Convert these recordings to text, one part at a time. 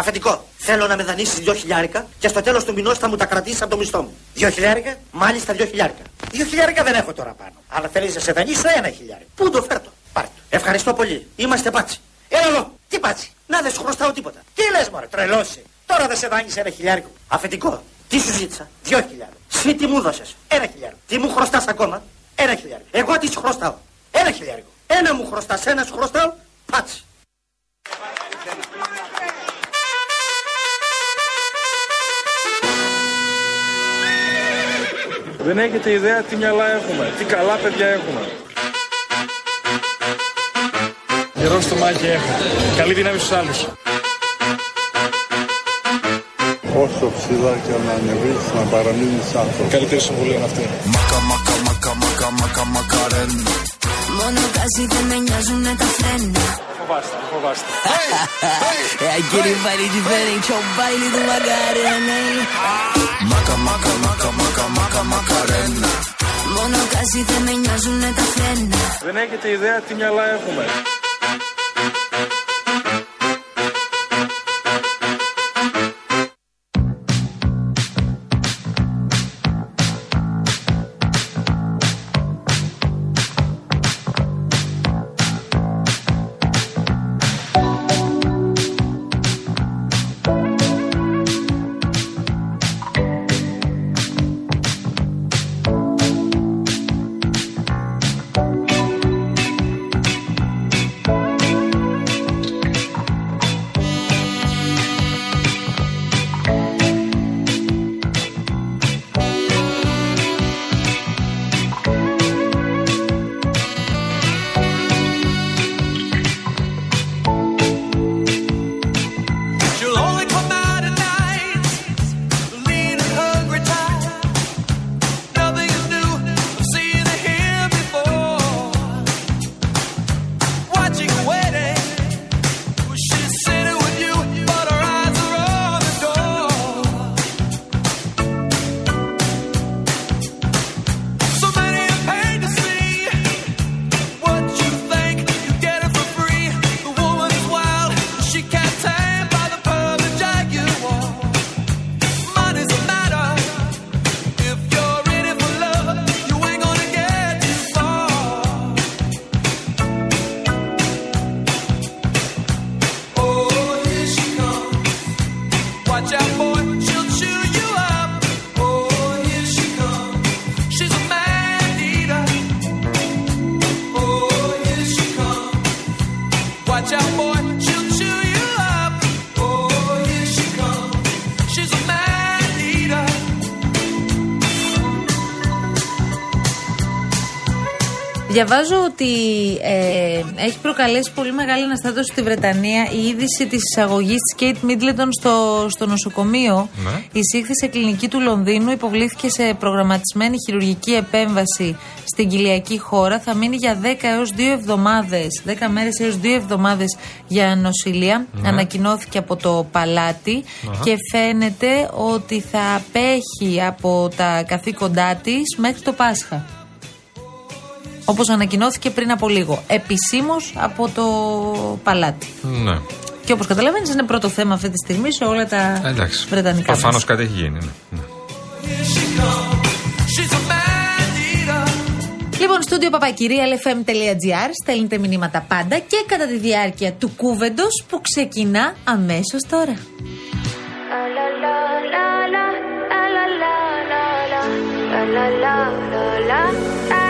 Αφεντικό, θέλω να με δανείσεις δυο χιλιάρικα και στο τέλος του μηνός θα μου τα κρατήσεις από το μισθό μου. Δυο χιλιάρικα, μάλιστα δυο χιλιάρικα. Δυο χιλιάρικα δεν έχω τώρα πάνω. Αλλά θέλεις να σε δανείσω ένα χιλιάρικα. Πού το φέρτο; Πάρ' το. Ευχαριστώ πολύ. Είμαστε πάτσι. Έλα εδώ. Τι πάτσι; Να δεν σου χρωστάω τίποτα. Τι λες, Μωρέ, τρελώσει. Τώρα δεν σε δάνεισε ένα χιλιάρικο. Αφεντικό, τι σου ζήτησα; Δυο χιλιάρικα. Συ τι μου δώσες; Ένα χιλιάρικο. Τι μου χρωστάς ακόμα; Ένα χιλιάρικο. Εγώ τις σου χρωστάω. Ένα χιλιάρικο. Ένα μου χρωστάς, ένας σου χρωστάω. Πάτσι. Δεν έχετε ιδέα τι μυαλά έχουμε, τι καλά παιδιά έχουμε. Γερό στο μάχη έχω. Καλή δύναμη στους άλλους. Όσο ψηλά και να ανεβείς, να παραμείνεις άνθρωπος. Καλύτερη συμβουλή είναι αυτή. Μακα, μακα, μακα, μακα, μακα, μακαρένα. Μόνο κασί δεν με νοιάζουνε τα φρένα. Φοβάστε, φοβάστε. É aquele baile diferente, é o baile do Macarena. hein? Μακα, μακα, μακα, μακα, μακα, μακαρένα. Μόνο κασί δεν με νοιάζουνε τα φρένα. Δεν έχετε ιδέα τι μυαλά έχουμε. Watch out, boy, Διαβάζω ότι ε, έχει προκαλέσει πολύ μεγάλη αναστάτωση στη Βρετανία η είδηση της εισαγωγής της Κέιτ Μίτλετον στο, στο νοσοκομείο. Ναι. Εισήχθη σε κλινική του Λονδίνου, υποβλήθηκε σε προγραμματισμένη χειρουργική επέμβαση στην κοιλιακή χώρα. Θα μείνει για 10 έως 2 εβδομάδες, 10 μέρες έως 2 εβδομάδες για νοσηλεία. Ανακοινώθηκε από το παλάτι και φαίνεται ότι θα απέχει από τα καθήκοντά της μέχρι το Πάσχα. Όπως ανακοινώθηκε πριν από λίγο. Επισήμως από το παλάτι. Ναι. Και όπως καταλαβαίνεις, είναι πρώτο θέμα αυτή τη στιγμή σε όλα τα Εντάξει. βρετανικά. Προφανώς μέσα. κάτι έχει γίνει. Ναι. Ναι. She's a man eater. Λοιπόν, στούντιο παπακυρία lfm.gr στέλνετε μηνύματα πάντα και κατά τη διάρκεια του κούβεντο που ξεκινά αμέσως τώρα. People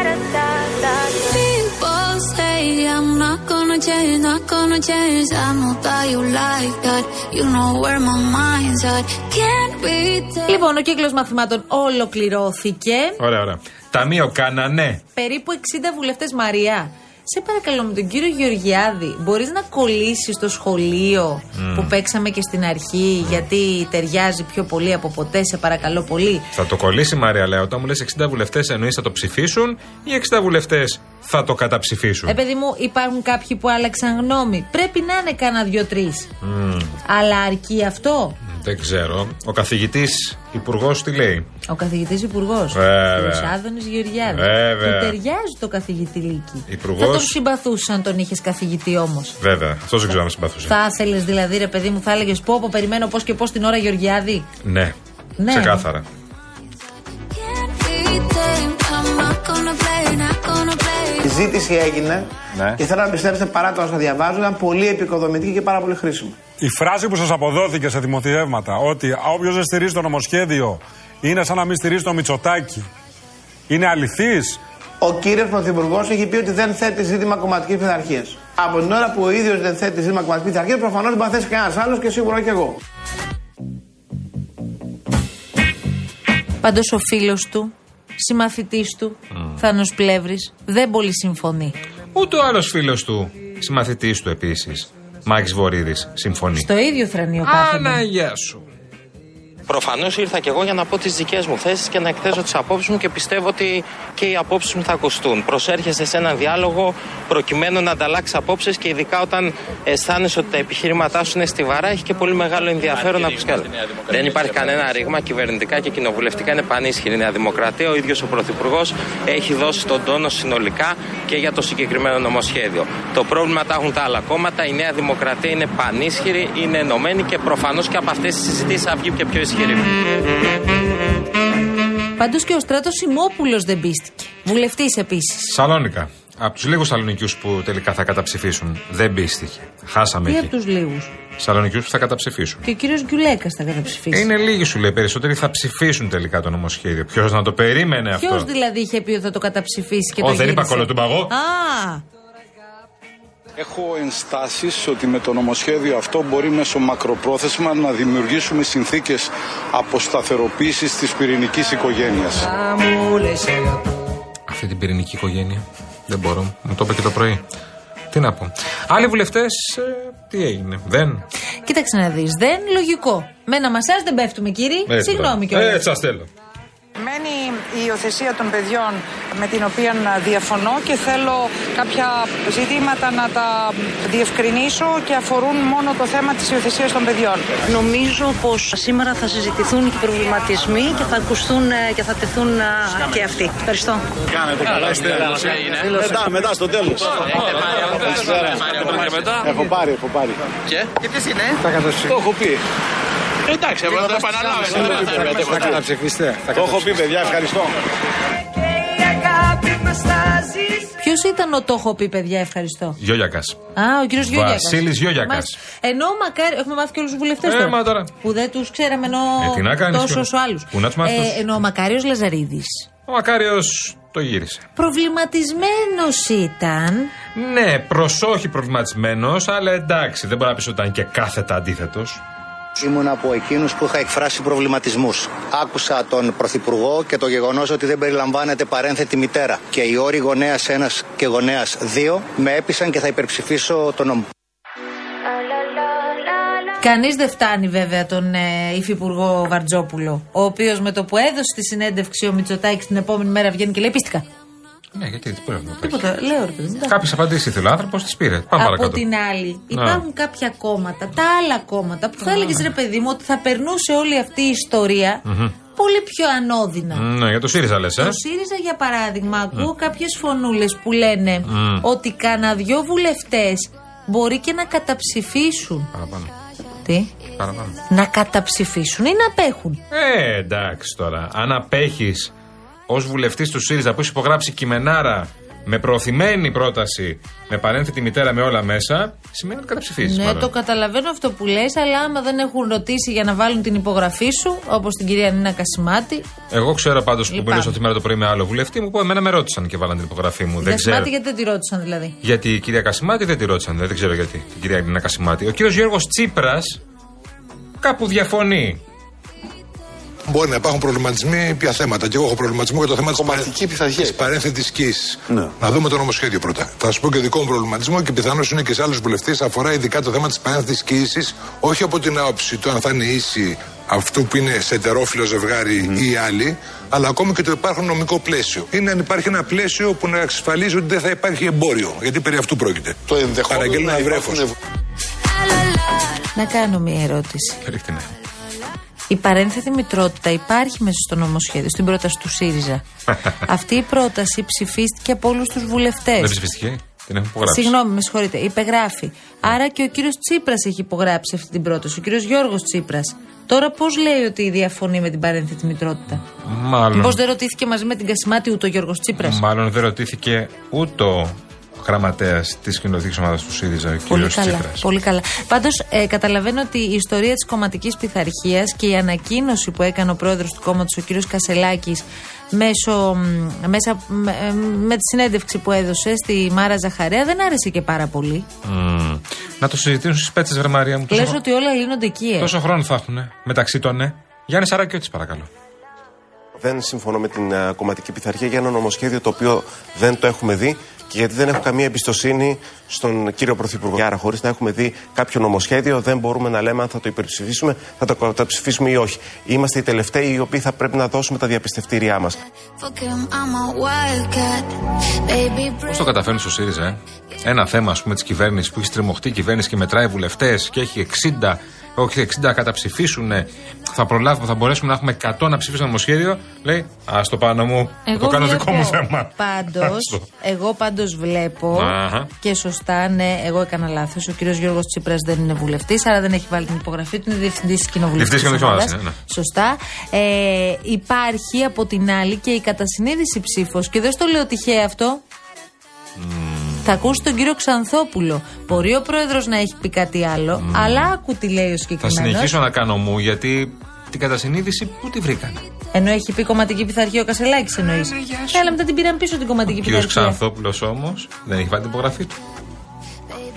not gonna change, not gonna change. I know that you like that. You know where my mind's at. Can't be Λοιπόν, ο κύκλος μαθημάτων ολοκληρώθηκε. Ωραία, ωραία. Ταμείο κάνανε. Περίπου 60 βουλευτές Μαρία. Σε παρακαλώ με τον κύριο Γεωργιάδη, μπορείς να κολλήσεις το σχολείο που παίξαμε και στην αρχή, γιατί ταιριάζει πιο πολύ από ποτέ, σε παρακαλώ πολύ. Θα το κολλήσει η Μαρία, λέω. Όταν μου λες 60 βουλευτές εννοείς θα το ψηφίσουν ή 60 βουλευτές θα το καταψηφίσουν; Ε, παιδί μου, υπάρχουν κάποιοι που άλλαξαν γνώμη. Πρέπει να είναι κανένα δύο-τρει. Αλλά αρκεί αυτό; Δεν ξέρω. Ο καθηγητής υπουργός τι λέει; Ο καθηγητής υπουργός. Βέβαια. Ο Άδωνη Γεωργιάδης. Βέβαια. Του ταιριάζει το καθηγητή Λύκη. Υπουργός. Θα τον συμπαθούσε αν τον είχες καθηγητή όμως. Βέβαια. Αυτός δεν ξέρω αν συμπαθούσε. Θα ήθελες δηλαδή, ρε παιδί μου, θα έλεγες πω, πω περιμένω πώς και πώς την ώρα Γεωργιάδη. Ναι. Ναι. Ξεκάθαρα. Be tamed. I'm not gonna play, not gonna play. Η ζήτηση έγινε Ναι. και θέλω να πιστέψετε παρά το όσα διαβάζω ήταν πολύ επικοδομητική και πάρα πολύ χρήσιμη. Η φράση που σας αποδόθηκε σε δημοσιεύματα ότι όποιος δεν στηρίζει το νομοσχέδιο είναι σαν να μην στηρίζει το Μητσοτάκι. Είναι αληθής; Ο κύριος Πρωθυπουργός έχει πει ότι δεν θέτει ζήτημα κομματικής πειθαρχίας. Από την ώρα που ο ίδιος δεν θέτει ζήτημα κομματικής πειθαρχίας, προφανώς δεν μπορεί να θέσει κανένας άλλος και σίγουρα και εγώ. Πάντως ο φίλος του, συμμαθητής του, Θάνος Πλεύρης, δεν πολύ συμφωνεί. Ούτε ο άλλος φίλος του, συμμαθητής του επίσης, Μάκης Βορύδης, συμφωνεί. Στο ίδιο θρανείο κάθεται. Αναγιά σου. Προφανώς ήρθα και εγώ για να πω τις δικές μου θέσεις και να εκθέσω τις απόψεις μου και πιστεύω ότι και οι απόψεις μου θα ακουστούν. Προσέρχεσαι σε έναν διάλογο προκειμένου να ανταλλάξεις απόψεις και ειδικά όταν αισθάνεσαι ότι τα επιχείρηματά σου είναι στιβαρά, έχει και πολύ μεγάλο ενδιαφέρον να πει κάτι. Δεν υπάρχει κανένα ρήγμα. Κυβερνητικά και κοινοβουλευτικά είναι πανίσχυρη η Νέα Δημοκρατία. Ο ίδιος ο Πρωθυπουργός έχει δώσει τον τόνο συνολικά και για το συγκεκριμένο νομοσχέδιο. Το πρόβλημα τα έχουν τα άλλα κόμματα. Η Νέα Δημοκρατία είναι πανίσχυρη, είναι ενωμένη και προφανώς και από αυτές τις συζητήσεις θα βγει και πιο ισχυρή. Πάντω και ο Στράτος Σιμόπουλος δεν πίστηκε. Βουλευτής επίσης. Σαλόνικα. Από τους λίγους Σαλονικιούς που τελικά θα καταψηφίσουν. Δεν πίστηκε. Χάσαμε Τι εκεί. από τους λίγους; Σαλονικιούς που θα καταψηφίσουν. Και ο κύριος Γκιουλέκας θα καταψηφίσει. Είναι λίγοι σου λέει. Περισσότεροι θα ψηφίσουν τελικά το νομοσχέδιο. Ποιος να το περίμενε αυτό; Ποιος δηλαδή είχε πει ότι θα το καταψηφίσει και Ω, το δεν είπα γύρισε; κολοτούμπαγο. Α, Έχω ενστάσεις ότι με το νομοσχέδιο αυτό μπορεί μέσω μακροπρόθεσμα να δημιουργήσουμε συνθήκες αποσταθεροποίησης της πυρηνικής οικογένειας. Αυτή την πυρηνική οικογένεια. Δεν μπορώ. Μου το είπε και το πρωί. Τι να πω. Άλλοι βουλευτές, τι έγινε. Δεν. κοίταξε να δεις. Δεν λογικό. Με ένα μασάζ δεν πέφτουμε, κύριε. Έτσι, Συγγνώμη μπράβο. κιόλας. Έτσι σας θέλω. Μένει η υιοθεσία των παιδιών με την οποία διαφωνώ και θέλω κάποια ζητήματα να τα διευκρινίσω και αφορούν μόνο το θέμα της υιοθεσία των παιδιών. Νομίζω πως σήμερα θα συζητηθούν και οι προβληματισμοί και θα ακουστούν ε, και θα τεθούν ε, και αυτοί. Ευχαριστώ. Κάνετε καλά, είστε Μετά, μετά στο τέλος. Έχω πάρει, έχω πάρει. Και, και ποιο είναι? Το έχω πει. Εντάξει, εγώ το επαναλάβω. Θα καταψηφίστε. Το έχω πει, παιδιά, ευχαριστώ. Ποιος ήταν ο το έχω πει, παιδιά, ευχαριστώ; Γιώγιακας. Α, ο κύριος Γιώργια. Βασίλης Γιώργιακας. Ενώ μακάρι. Έχουμε μάθει και όλους τους βουλευτές Ε, μα τώρα. Που δεν τους ξέραμε ενώ. Ε, τι να κάνεις, τόσο ποιο- όσο άλλους. Πού να τους μάθεις τόσους. ενώ ο Μακάριος Λαζαρίδης. Ο Μακάριος το γύρισε. Προβληματισμένος ήταν. Ναι, προσόχη προβληματισμένος, αλλά εντάξει, δεν μπορεί να πεις ότι ήταν και κάθετα αντίθετος. Ήμουν από εκείνους που είχα εκφράσει προβληματισμούς. Άκουσα τον Πρωθυπουργό και το γεγονός ότι δεν περιλαμβάνεται παρένθετη μητέρα. Και οι όροι γονέας 1 και γονέας 2 με έπεισαν και θα υπερψηφίσω τον νόμο. Κανείς δεν φτάνει βέβαια τον ε, υφυπουργό Βαρτζόπουλο. Ο οποίος με το που έδωσε τη συνέντευξη ο Μητσοτάκης την επόμενη μέρα βγαίνει και λέει πίστηκα. Ναι, γιατί τι πρέπει να πεις. Τίποτα, λέω ρε παιδί μου. εντάξει. Κάποιες απαντήσεις ήθελε ο άνθρωπος, τις πήρε. Πάμε Από παρακάτω. την άλλη, υπάρχουν κάποια κόμματα, τα άλλα κόμματα, που θα έλεγες ρε παιδί μου ότι θα περνούσε όλη αυτή η ιστορία Μμμ. πολύ πιο ανώδυνα. Ναι, για το ΣΥΡΙΖΑ λες, ε. Το ΣΥΡΙΖΑ, για παράδειγμα, ακούω κάποιες φωνούλες που λένε Μμ. ότι κανένα δυο βουλευτές μπορεί και να καταψηφίσουν. Παραπάνω. Τι; Παραπάνω. Να καταψηφίσουν ή να απέχουν. Ε, εντάξει τώρα. Αν απέχεις ως βουλευτής του ΣΥΡΙΖΑ που έχει υπογράψει κειμενάρα με προωθημένη πρόταση, με παρένθετη μητέρα με όλα μέσα, σημαίνει ότι καταψηφίζεις. Ναι, το καταλαβαίνω αυτό που λες, αλλά άμα δεν έχουν ρωτήσει για να βάλουν την υπογραφή σου, όπως την κυρία Νίνα Κασιμάτη. Εγώ ξέρω πάντως που Λυπάμαι. μιλούσα σήμερα το πρωί με άλλο βουλευτή μου που εμένα με ρώτησαν και βάλαν την υπογραφή μου. Δεν ξέρω. Κασιμάτη γιατί δεν τη ρώτησαν δηλαδή; Γιατί η κυρία Κασιμάτη δεν τη ρώτησαν, δεν ξέρω γιατί. Την κυρία Νίνα Κασιμάτη. Ο κύριος Γιώργος Τσίπρας κάπου διαφωνεί. Μπορεί να υπάρχουν προβληματισμοί ποια θέματα. Και εγώ έχω προβληματισμό για το θέμα της παρένθετη κοίησης. Να δούμε το νομοσχέδιο πρώτα. Θα σα πω και δικό μου προβληματισμό και πιθανώς είναι και σε άλλους βουλευτές. Αφορά ειδικά το θέμα της παρένθετη κοίησης, όχι από την άποψη του αν θα είναι ίση αυτού που είναι σε ετερόφιλο ζευγάρι ή άλλοι, αλλά ακόμη και το υπάρχον νομικό πλαίσιο. Είναι αν υπάρχει ένα πλαίσιο που να εξασφαλίζει ότι δεν θα υπάρχει εμπόριο. Γιατί περί αυτού πρόκειται. Το ενδεχόμενο. Παραγγέλνει ένα βρέφος. Να κάνω μία ερώτηση. Ρίχτηνε. Η παρένθετη μητρότητα υπάρχει μέσα στο νομοσχέδιο, στην πρόταση του ΣΥΡΙΖΑ. Αυτή η πρόταση ψηφίστηκε από όλους τους βουλευτές. Δεν ψηφιστηκε. Την έχουν υπογράψει. Συγγνώμη, με συγχωρείτε. Υπεγράφει. Άρα και ο κύριος Τσίπρας έχει υπογράψει αυτή την πρόταση. Ο κύριος Γιώργος Τσίπρας. Τώρα πώς λέει ότι διαφωνεί με την παρένθετη μητρότητα; Μάλλον. Πώ δεν ρωτήθηκε μαζί με την Κασιμάτη ούτε ο Γιώργος Τσίπρας; Μάλλον δεν ρωτήθηκε ούτε ο γραμματέας της κοινωνική ομάδας του ΣΥΡΙΖΑ, ο Πολύ κ. καλά. Τσίπρας. Πολύ καλά. Πάντως, ε, καταλαβαίνω ότι η ιστορία της κομματικής πειθαρχίας και η ανακοίνωση που έκανε ο πρόεδρος του κόμματος, ο κ. Κασελάκης, μέσω, μ, μέσα, μ, ε, με τη συνέντευξη που έδωσε στη Μάρα Ζαχαρέα, δεν άρεσε και πάρα πολύ. Μμμ. Να το συζητήσουν στις πέτσες, βρε Μαρία μου. Λες Τόσο, ότι όλα λύνονται εκεί, ε. τόσο χρόνο θα έχουν μεταξύ των ναι. Γιάννη Σαράκιώτη, παρακαλώ. Δεν συμφωνώ με την α, κομματική πειθαρχία για ένα νομοσχέδιο το οποίο δεν το έχουμε δει και γιατί δεν έχω καμία εμπιστοσύνη στον κύριο Πρωθυπουργό. Και άρα, χωρίς να έχουμε δει κάποιο νομοσχέδιο, δεν μπορούμε να λέμε αν θα το υπερψηφίσουμε, θα το καταψηφίσουμε ή όχι. Είμαστε οι τελευταίοι οι οποίοι θα πρέπει να δώσουμε τα διαπιστευτήριά μας. Fuck him, I'm a wildcat. Baby, Πώ το καταφέρνει στο ΣΥΡΙΖΑ, ε; Ένα θέμα, ας πούμε, της κυβέρνησης που έχει στριμωχτεί η κυβέρνηση και μετράει βουλευτές και έχει 60, όχι 60 καταψηφίσουν, θα προλάβουμε, θα μπορέσουμε να έχουμε 100 να ψηφίσουν νομοσχέδιο. Λέει, Α το πάνω μου, θα το κάνω δικό μου θέμα. Πάντως, Άστο. εγώ πάντως βλέπω Αχα. και σωστά, ναι, εγώ έκανα λάθος. Ο κύριος Γιώργος Τσίπρας δεν είναι βουλευτής, άρα δεν έχει βάλει την υπογραφή του, είναι διευθυντής της κοινοβουλευτικής Διευθυντής κοινοβουλευτικής ομάδας. ομάδας, ναι, Σωστά. Ε, υπάρχει από την άλλη και η κατασυνείδηση ψήφος. Και δεν στο λέω τυχαία αυτό. Θα ακούσει τον κύριο Ξανθόπουλο. Μπορεί ο πρόεδρος να έχει πει κάτι άλλο, αλλά άκου τι λέει ο Θα συγκεκριμένος. συνεχίσω να κάνω μου γιατί την κατασυνείδηση πού τη βρήκανε; Ενώ έχει πει κομματική πειθαρχία ο Κασελάκης εννοείς. Έλα, μετά την πήραν πίσω την κομματική Ο κύριος πειθαρχία. Ξανθόπουλος όμως δεν έχει βάλει την υπογραφή του.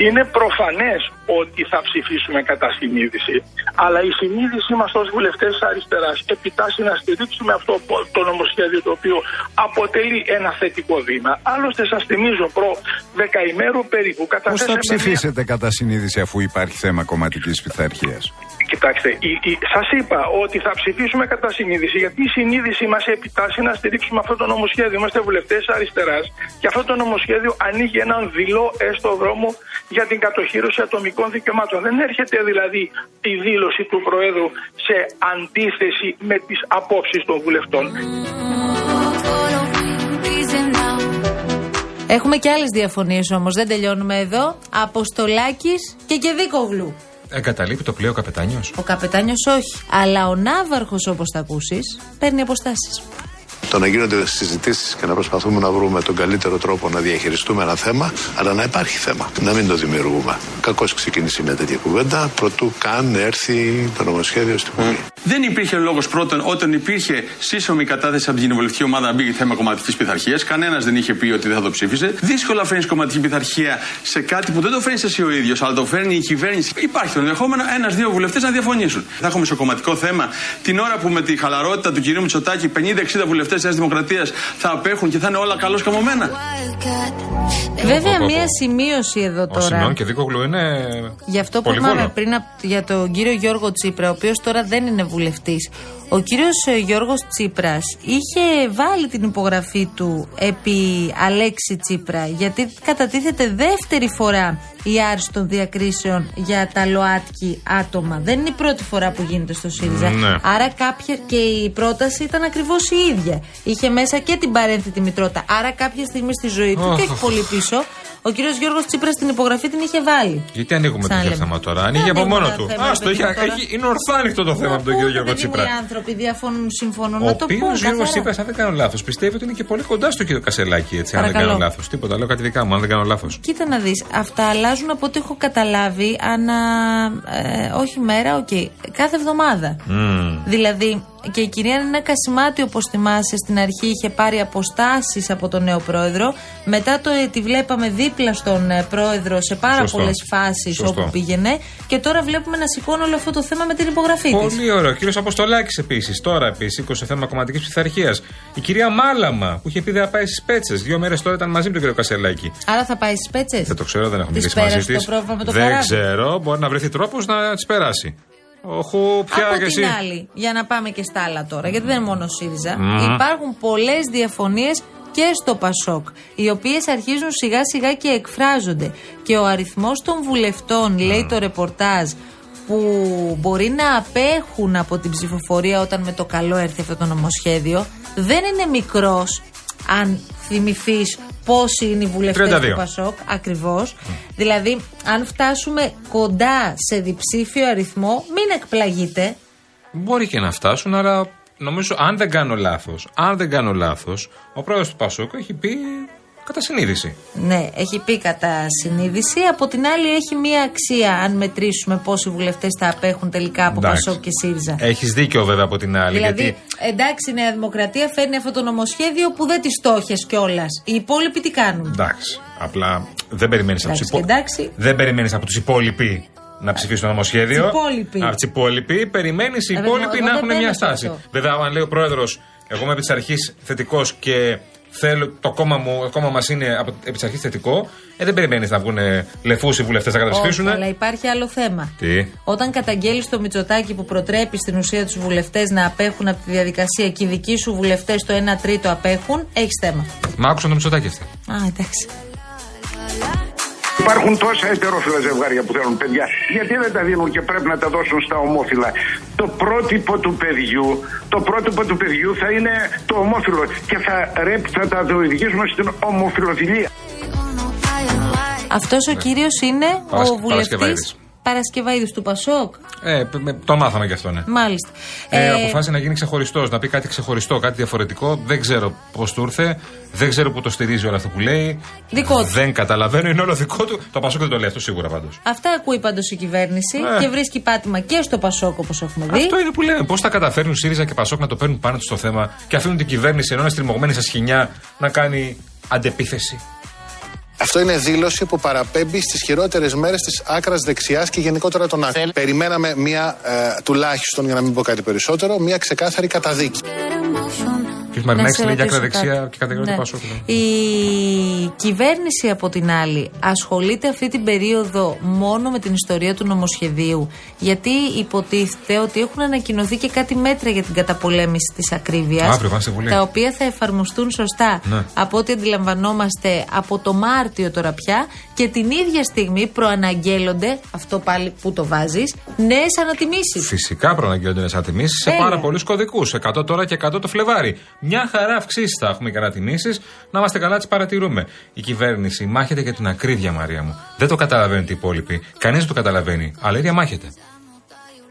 Είναι προφανές ότι θα ψηφίσουμε κατά συνείδηση. Αλλά η συνείδησή μας ως βουλευτές της αριστεράς επιτάσσει να στηρίξουμε αυτό το νομοσχέδιο το οποίο αποτελεί ένα θετικό βήμα. Άλλωστε, σας θυμίζω προ δεκαημέρου περίπου Πώς θα καταθέσαμε. μια- ψηφίσετε κατά συνείδηση αφού υπάρχει θέμα κομματικής πειθαρχίας; Κοιτάξτε, σας είπα ότι θα ψηφίσουμε κατά συνείδηση γιατί η συνείδηση μας επιτάσσει να στηρίξουμε αυτό το νομοσχέδιο. Είμαστε βουλευτές αριστεράς και αυτό το νομοσχέδιο ανοίγει έναν δειλό έστω δρόμο για την κατοχήρωση ατομικών δικαιωμάτων. Δεν έρχεται δηλαδή η δήλωση του Προέδρου σε αντίθεση με τις απόψεις των βουλευτών. Έχουμε και άλλες διαφωνίες όμως, δεν τελειώνουμε εδώ. Αποστολάκης και Κεδίκογλου. Εγκαταλείπει το πλοίο καπετάνιος. Ο καπετάνιος όχι. Αλλά ο Ναύαρχος, όπως θα ακούσεις, παίρνει αποστάσεις. Το να γίνονται συζητήσεις και να προσπαθούμε να βρούμε τον καλύτερο τρόπο να διαχειριστούμε ένα θέμα, αλλά να υπάρχει θέμα. Να μην το δημιουργούμε. Κακώς ξεκίνησε μια τέτοια κουβέντα, προτού καν έρθει το νομοσχέδιο στην Βουλή. Δεν υπήρχε λόγος πρώτον όταν υπήρχε σύσσωμη κατάθεση από την κοινοβουλευτική ομάδα να μπει θέμα κομματικής πειθαρχίας. Κανένας δεν είχε πει ότι δεν θα το ψήφιζε. Δύσκολα φέρνει κομματική πειθαρχία σε κάτι που δεν το φέρνει εσύ ο ίδιος, αλλά το φέρνει η κυβέρνηση. Υπάρχει το ενδεχόμενο ένα-δύο βουλευτές να διαφωνήσουν. Θα έχουμε σε κομματικό θέμα την ώρα που με τη χαλαρότητα του κυρίου Μητσοτάκη 50-60 βουλευτές της Δημοκρατίας θα απέχουν και θα είναι όλα καλώς καμωμένα. Βέβαια, πω, πω. μία σημείωση εδώ Ο τώρα. Σιμεών και Δίκογλου είναι. Για αυτό που Πολυβόλο. είπαμε πριν απ- για τον κύριο Γιώργο Τσίπρα, ο οποίος τώρα δεν είναι βουλευτής. Ο κύριος Γιώργος Τσίπρας είχε βάλει την υπογραφή του επί Αλέξη Τσίπρα, γιατί κατατίθεται δεύτερη φορά η άρση των διακρίσεων για τα ΛΟΑΤΚΙ άτομα. Δεν είναι η πρώτη φορά που γίνεται στο ΣΥΡΙΖΑ. Ναι. Άρα κάποια. και η πρόταση ήταν ακριβώς η ίδια. Είχε μέσα και την παρένθετη μητρότητα. Άρα κάποια στιγμή στη ζωή του, Οχ. και όχι πολύ πίσω, ο κύριος Γιώργος Τσίπρας την υπογραφή την είχε βάλει. Γιατί ανοίγουμε Σαν τέτοιο λέμε. θέμα τώρα. Ανοίγει από ανοίγουμε μόνο τα του. θέματα Άστο, είχε, τώρα. έχει- είναι ορθά ανοιχτό το θέμα από τον κύριο Γιώργο Παιδί μου, Τσίπρα. Οι άνθρωποι διαφωνούν, συμφωνούν. Ο να το οποίος πούν. Γιώργος καθαρά. Τσίπρας, αν δεν κάνω λάθος, πιστεύει ότι είναι και πολύ κοντά στο κύριο Κασελάκη, έτσι. Αν δεν Παρακαλώ. κάνω λάθος. Τίποτα, λέω κάτι δικά μου, αν δεν κάνω λάθος. Κοίτα να δεις, αυτά αλλάζουν από ό,τι έχω καταλάβει ανά, ε, όχι μέρα, οκ, κάθε εβδομάδα. Δηλαδή, και η κυρία Νίνα Κασιμάτη, όπως θυμάσαι, στην αρχή είχε πάρει αποστάσεις από τον νέο πρόεδρο. Μετά το, ε, τη βλέπαμε δίπλα στον ε, πρόεδρο σε πάρα Σωστό. πολλές φάσεις Σωστό. όπου πήγαινε. Και τώρα βλέπουμε να σηκώνει όλο αυτό το θέμα με την υπογραφή της. Πολύ ωραίο. Ο κύριος Αποστολάκης επίσης, τώρα επίσης, σήκωσε θέμα κομματικής πειθαρχίας. Η κυρία Μάλαμα, που είχε πει δεν θα πάει στις πέτσες. Δύο μέρες τώρα ήταν μαζί με τον κύριο Κασελάκη. Άρα θα πάει στις πέτσες; Δεν το ξέρω, δεν έχω Της μιλήσει μαζί πέρασε της. το πρόβλημα με το Δεν καράβι. ξέρω, μπορεί να βρεθεί τρόπος να τι περάσει. Οχου, πια Από και την εσύ. άλλη, για να πάμε και στα άλλα τώρα, γιατί δεν είναι μόνο ΣΥΡΙΖΑ, Μμμ. υπάρχουν πολλές διαφωνίες και στο Πασόκ, οι οποίες αρχίζουν σιγά σιγά και εκφράζονται. Και ο αριθμός των βουλευτών, λέει το ρεπορτάζ, που μπορεί να απέχουν από την ψηφοφορία όταν με το καλό έρθει αυτό το νομοσχέδιο δεν είναι μικρός αν θυμηθείς πόσοι είναι οι βουλευτές 32. του Πασόκ, ακριβώς. Δηλαδή, αν φτάσουμε κοντά σε διψήφιο αριθμό, μην εκπλαγείτε. Μπορεί και να φτάσουν, αλλά νομίζω, αν δεν κάνω λάθος, αν δεν κάνω λάθος, ο πρόεδρος του Πασόκ έχει πει κατά συνείδηση. Ναι, έχει πει κατά συνείδηση. Από την άλλη, έχει μία αξία αν μετρήσουμε πόσοι βουλευτές θα απέχουν τελικά από Εντάξει. Πασόκ και ΣΥΡΙΖΑ. Έχεις δίκιο βέβαια από την άλλη. Δηλαδή, γιατί εντάξει, η Νέα Δημοκρατία φέρνει αυτό το νομοσχέδιο που δεν τη στόχες κιόλας. Οι υπόλοιποι τι κάνουν; Εντάξει. Απλά δεν περιμένεις από τους Εντάξει, εντάξει. Δεν περιμένεις από τους υπόλοιποι να ψηφίσουν το νομοσχέδιο. Τους υπόλοιποι. Από του υπόλοιποι περιμένεις οι Ε, βέβαια, υπόλοιποι εγώ να δεν έχουν μπαίνω μια σε στάση. αυτό. Βέβαια, αν λέει ο πρόεδρος, εγώ είμαι επί της αρχής θετικός και θέλω το κόμμα μου, το κόμμα μας είναι από, επί της αρχής θετικό, ε, δεν περιμένεις να βγουν λεφούς οι βουλευτές να καταψηφίσουν. Όχι, αλλά υπάρχει άλλο θέμα. Τι; Όταν καταγγέλει το Μητσοτάκι που προτρέπει στην ουσία τους βουλευτές να απέχουν από τη διαδικασία και οι δικοί σου βουλευτές το 1 τρίτο απέχουν, έχεις θέμα. Μ' άκουσαν το μισοτάκι αυτή. Α, εντάξει. Υπάρχουν τόσα ετερόφιλα ζευγάρια που θέλουν παιδιά. Γιατί δεν τα δίνουν και πρέπει να τα δώσουν στα ομόφυλα; Το πρότυπο του παιδιού, το πρότυπο του παιδιού θα είναι το ομόφυλο και θα, ρεπ, θα τα οδηγήσουμε στην ομοφιλοφιλία. Αυτός ο κύριος είναι Παρασκε- ο βουλευτής Παρασκευαίδης. Παρασκευαίδης του Πασόκ. Ε, π- με- το μάθαμε κι αυτό, ναι. Μάλιστα. Ε, Ε, αποφάσισε να γίνει ξεχωριστός, να πει κάτι ξεχωριστό, κάτι διαφορετικό. Δεν ξέρω πώς του ήρθε. Δεν ξέρω που το στηρίζει όλο αυτό που λέει. Δικό του. Δεν καταλαβαίνω, είναι όλο δικό του. Το Πασόκ δεν το λέει αυτό σίγουρα πάντως. Αυτά ακούει πάντως η κυβέρνηση Ε. και βρίσκει πάτημα και στο Πασόκ όπως έχουμε δει. Αυτό είναι που λέμε. Πώς θα καταφέρνουν ΣΥΡΙΖΑ και Πασόκ να το παίρνουν πάνω τους στο θέμα και αφήνουν την κυβέρνηση ενώ είναι στριμωγμένη σε σχοινιά να κάνει αντεπίθεση. Αυτό είναι δήλωση που παραπέμπει στις χειρότερες μέρες της άκρας δεξιάς και γενικότερα των άκρων. Περιμέναμε μία, ε, τουλάχιστον για να μην πω κάτι περισσότερο, μία ξεκάθαρη καταδίκη. Κύριε Μαρινάκη, σε λέει για ρωτήσω ακραδεξιά κάτι. και κατηγορία Ναι. του Πασόκ. ναι. Η κυβέρνηση από την άλλη ασχολείται αυτή την περίοδο μόνο με την ιστορία του νομοσχεδίου; Γιατί υποτίθεται ότι έχουν ανακοινωθεί και κάτι μέτρα για την καταπολέμηση της ακρίβειας Αύριο πάνε σε Βουλή. τα οποία θα εφαρμοστούν σωστά Ναι. από ό,τι αντιλαμβανόμαστε από το Μάρτιο τώρα πια και την ίδια στιγμή προαναγγέλλονται αυτό πάλι που το βάζεις νέες ανατιμήσεις Φυσικά προαναγγέλλονται νέες ανατιμήσεις σε Τέλεια. πάρα πολλούς κωδικούς. 100 τώρα και 100 το Φλεβάρι. Μια χαρά αυξήσεις θα έχουμε και ανατιμήσει. Να είμαστε καλά, τις παρατηρούμε. Η κυβέρνηση μάχεται για την ακρίβεια, Μαρία μου. Δεν το καταλαβαίνουν οι υπόλοιποι. Κανείς δεν το καταλαβαίνει. Αλλά η ίδια μάχεται.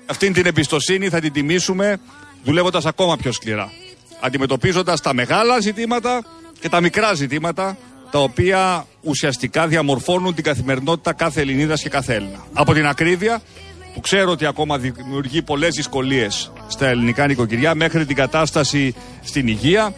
Αυτήν την εμπιστοσύνη θα την τιμήσουμε δουλεύοντας ακόμα πιο σκληρά. Αντιμετωπίζοντας τα μεγάλα ζητήματα και τα μικρά ζητήματα τα οποία ουσιαστικά διαμορφώνουν την καθημερινότητα κάθε Ελληνίδας και κάθε Έλληνα. Από την ακρίβεια, που ξέρω ότι ακόμα δημιουργεί πολλές δυσκολίες στα ελληνικά νοικοκυριά, μέχρι την κατάσταση στην υγεία,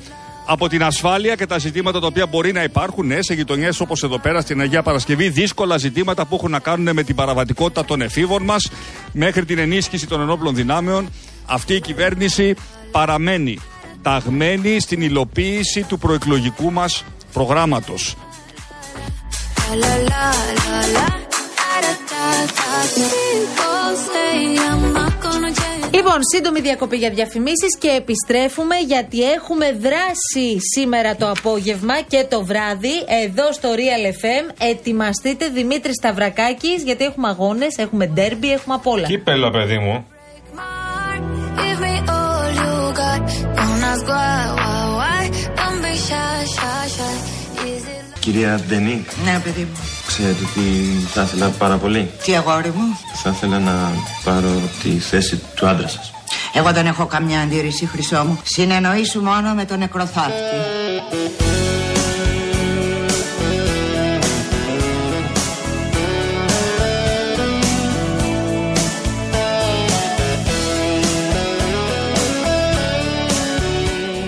από την ασφάλεια και τα ζητήματα τα οποία μπορεί να υπάρχουν ναι, σε γειτονιές όπως εδώ πέρα στην Αγία Παρασκευή, δύσκολα ζητήματα που έχουν να κάνουν με την παραβατικότητα των εφήβων μας, μέχρι την ενίσχυση των ενόπλων δυνάμεων. Αυτή η κυβέρνηση παραμένει ταγμένη στην υλοποίηση του προεκλογικού μας προγράμματος. La, la, la, la, da, da, da, da. People say I'm not gonna change. Λοιπόν, σύντομη διακοπή για διαφημίσεις και επιστρέφουμε γιατί έχουμε δράση σήμερα το απόγευμα και το βράδυ εδώ στο Real FM. Ετοιμαστείτε Δημήτρη Σταυρακάκης γιατί έχουμε αγώνες, έχουμε ντέρμπι, έχουμε απ' όλα. Κύπελο, παιδί μου. Give me all you got. Don't ask why, why, why. Don't be shy, shy, shy. Is it Κυρία Ντενή, Ναι, παιδί μου. Ξέρετε τι θα ήθελα πάρα πολύ. Τι αγόρι μου; Θα ήθελα να πάρω τη θέση του άντρα σας. Εγώ δεν έχω καμιά αντίρρηση, Χρυσό μου. Συνεννοήσου μόνο με τον νεκροθάφτη.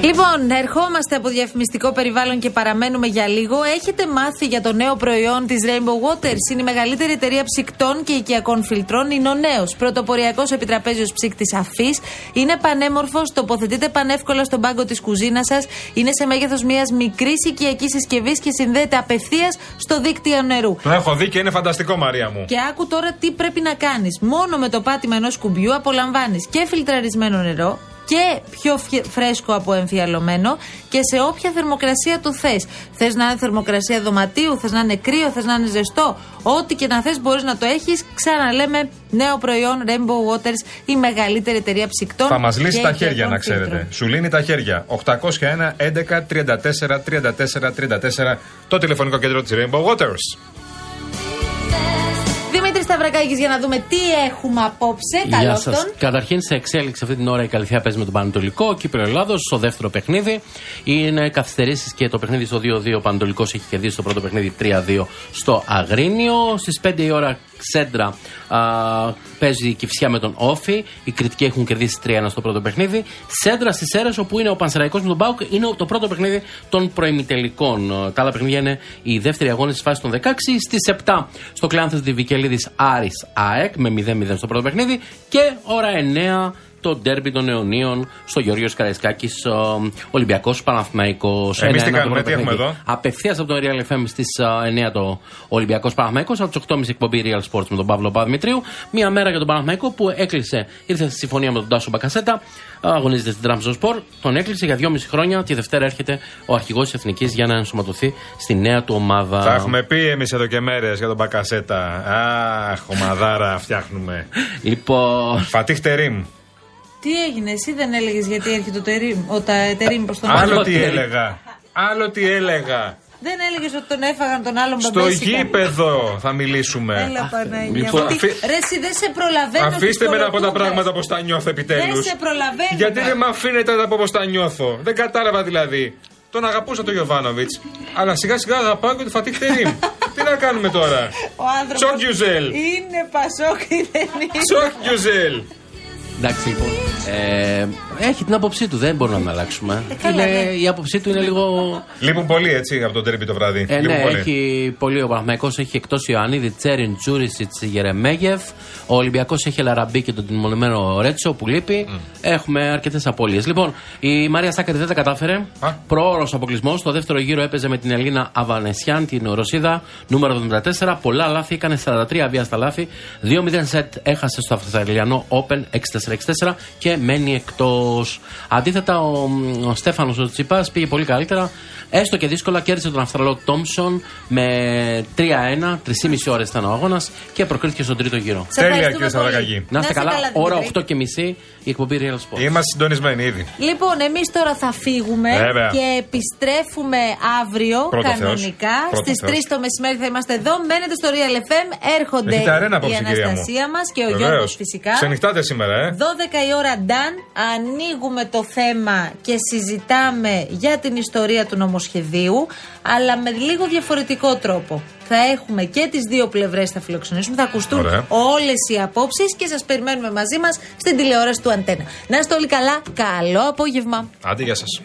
Λοιπόν, ερχόμαστε από διαφημιστικό περιβάλλον και παραμένουμε για λίγο. Έχετε μάθει για το νέο προϊόν της Rainbow Waters; Είναι η μεγαλύτερη εταιρεία ψυκτών και οικιακών φιλτρών. Είναι ο νέος πρωτοποριακός επιτραπέζιος ψύκτης αφής. Είναι πανέμορφος, τοποθετείται πανεύκολα στον πάγκο της κουζίνας σας. Είναι σε μέγεθος μιας μικρής οικιακής συσκευής και συνδέεται απευθείας στο δίκτυο νερού. Το έχω δει και είναι φανταστικό, Μαρία μου. Και άκου τώρα τι πρέπει να κάνεις. Μόνο με το πάτημα ενός κουμπιού απολαμβάνεις και φιλτραρισμένο νερό και πιο φυ- φρέσκο από εμφιαλωμένο και σε όποια θερμοκρασία το θες. Θες να είναι θερμοκρασία δωματίου, θες να είναι κρύο, θες να είναι ζεστό. Ό,τι και να θες μπορείς να το έχεις. Ξαναλέμε νέο προϊόν Rainbow Waters, η μεγαλύτερη εταιρεία ψυκτών. Θα μας λύσει και τα χέρια, οικιακών να ξέρετε. φίλτρων. Σου λύνει τα χέρια. 801 11 34 34 34 το τηλεφωνικό κέντρο της Rainbow Waters. Δημήτρη Σταυρακάκης για να δούμε τι έχουμε απόψε. Γεια Καλώ σας. τον. Καταρχήν, σε εξέλιξη αυτή την ώρα η Καλυθέα παίζει με τον Πανετολικό. Κύπρο Ελλάδος στο δεύτερο παιχνίδι. Είναι καθυστερήσεις και το παιχνίδι στο 2-2. Ο Πανετολικός έχει κερδίσει το πρώτο παιχνίδι 3-2 στο Αγρίνιο. Στις 5 η ώρα Ξέντρα α, παίζει η Κυφσιά με τον Όφη. Οι κριτικοί έχουν κερδίσει 3-1 στο πρώτο παιχνίδι. Σέντρα στις Έρε, όπου είναι ο Πανσεραϊκός με τον Μπάουκ, είναι το πρώτο παιχνίδι των προημιτελικών. Ε, Τα άλλα παιχνίδια είναι η δεύτερη αγώνιση τη φάση των 16. Στις 7 στο Κλάνθε Διβικελίδης Άρης ΑΕΚ με 0-0 στο πρώτο παιχνίδι. Και ώρα 9 το ντέρμπι των αιωνίων στο Γεωργίος Καραϊσκάκης, Ολυμπιακός Παναθυμαϊκό. Εμείς τι κάνουμε, τι έχουμε εδώ; Απευθείας από τον Real FM στις 9 το Ολυμπιακός Παναθυμαϊκό, από τις 8.30 εκπομπή Real Sports με τον Παύλο Παδημητρίου. Μία μέρα για τον Παναθυμαϊκό που έκλεισε, ήρθε στη συμφωνία με τον Τάσο Μπακασέτα, αγωνίζεται στην Τραμζο Sport. Τον έκλεισε για 2,5 χρόνια. Τη Δευτέρα έρχεται ο αρχηγός της Εθνικής για να ενσωματωθεί στη νέα του ομάδα. Τα έχουμε πει εμείς εδώ και μέρες για τον Μπακασέτα. Αχ, ομαδάρα φτιάχνουμε. Λοιπόν. Φατίχ Τερίμ. Τι έγινε, εσύ δεν έλεγες γιατί έρχεται το τερίμ, ο τα τερίμ προς τον Άλλο άλλο. τι έλεγα. Άλλο τι έλεγα. Δεν έλεγες ότι τον έφαγαν τον άλλον Στο μπαμπέσικα. γήπεδο θα μιλήσουμε. Έλα Παναγία. Λοιπόν, μου. Τι- αφή- Ρε, εσύ δεν σε προλαβαίνω. Αφήστε στις με να πω τα κολοτούμπες. πράγματα πώ τα νιώθω επιτέλους. Δεν σε προλαβαίνω. Γιατί δεν με αφήνετε να πω πώ τα νιώθω. Δεν κατάλαβα δηλαδή. Τον αγαπούσα τον Γιωβάνοβιτς. Αλλά σιγά σιγά αγαπάω και τον Φατίχ Τερίμ. Τι να κάνουμε τώρα; Ο άνθρωπος Çok güzel. Είναι πασόκ ή δεν είναι. Τσοκ güzel. Εντάξει λοιπόν. Ε, έχει την άποψή του, δεν μπορούμε να την αλλάξουμε. καλά, είναι, ναι. Η άποψή του είναι λίγο. Λείπουν πολύ έτσι από τον ντέρμπι το βράδυ. Ε, Λείπουν ναι, πολύ. έχει πολύ ο Παναθηναϊκό. Έχει εκτός Ιωαννίδη, Τσέριν, Τζούριτσιτς, Γερεμέγεφ. Ο Ολυμπιακός έχει Ελ Αραμπί και τον τιμωρημένο Ρέτσο που λείπει. Έχουμε αρκετές απώλειες. Λοιπόν, η Μαρία Σάκαρη δεν τα κατάφερε. Προώρος αποκλεισμός. Στο δεύτερο γύρο έπαιζε με την Ελίνα Αβανεσιάν, την Ρωσίδα, νούμερο 74. Πολλά λάθη, έκανε 43 αβίαστα λάθη. 2-0 σετ έχασε στο Αυστραλιανό Open 6-4-6-4 και μένει εκτός. Αντίθετα, ο, ο Στέφανος ο Τσιπάς πήγε πολύ καλύτερα. Έστω και δύσκολα κέρδισε τον Αυστραλό Τόμψον με 3-1. 3,5 ώρες ήταν ο αγώνας και προκρίθηκε στον τρίτο γύρο. Σε Τέλεια, ευχαριστούμε κύριε πολύ. Σταυρακάκη. Να είστε Να είστε καλά, καλά, ώρα Δημήτρη. 8 και μισή η εκπομπή Real Sport. Είμαστε συντονισμένοι ήδη. Λοιπόν, εμείς τώρα θα φύγουμε Βέβαια. και επιστρέφουμε αύριο Πρώτο κανονικά. Θεός. Στι Πρώτο 3 Θεός. το μεσημέρι θα είμαστε εδώ. Μένετε στο Real FM. Έρχονται Έχετε αρένα η απόψε, κυρία μου. Αναστασία μας και ο Βεβαίως. Γιώργος φυσικά. Ξενυχτάτε σήμερα, ε. 12 η ώρα Νταν, ανοίγουμε το θέμα και συζητάμε για την ιστορία του νομοσχεδίου, αλλά με λίγο διαφορετικό τρόπο. Θα έχουμε και τις δύο πλευρές θα φιλοξενήσουμε, θα ακουστούν Ωραία. όλες οι απόψεις και σας περιμένουμε μαζί μας στην τηλεόραση του Αντένα. Να είστε όλοι καλά, καλό απόγευμα. Άντε, γεια σας.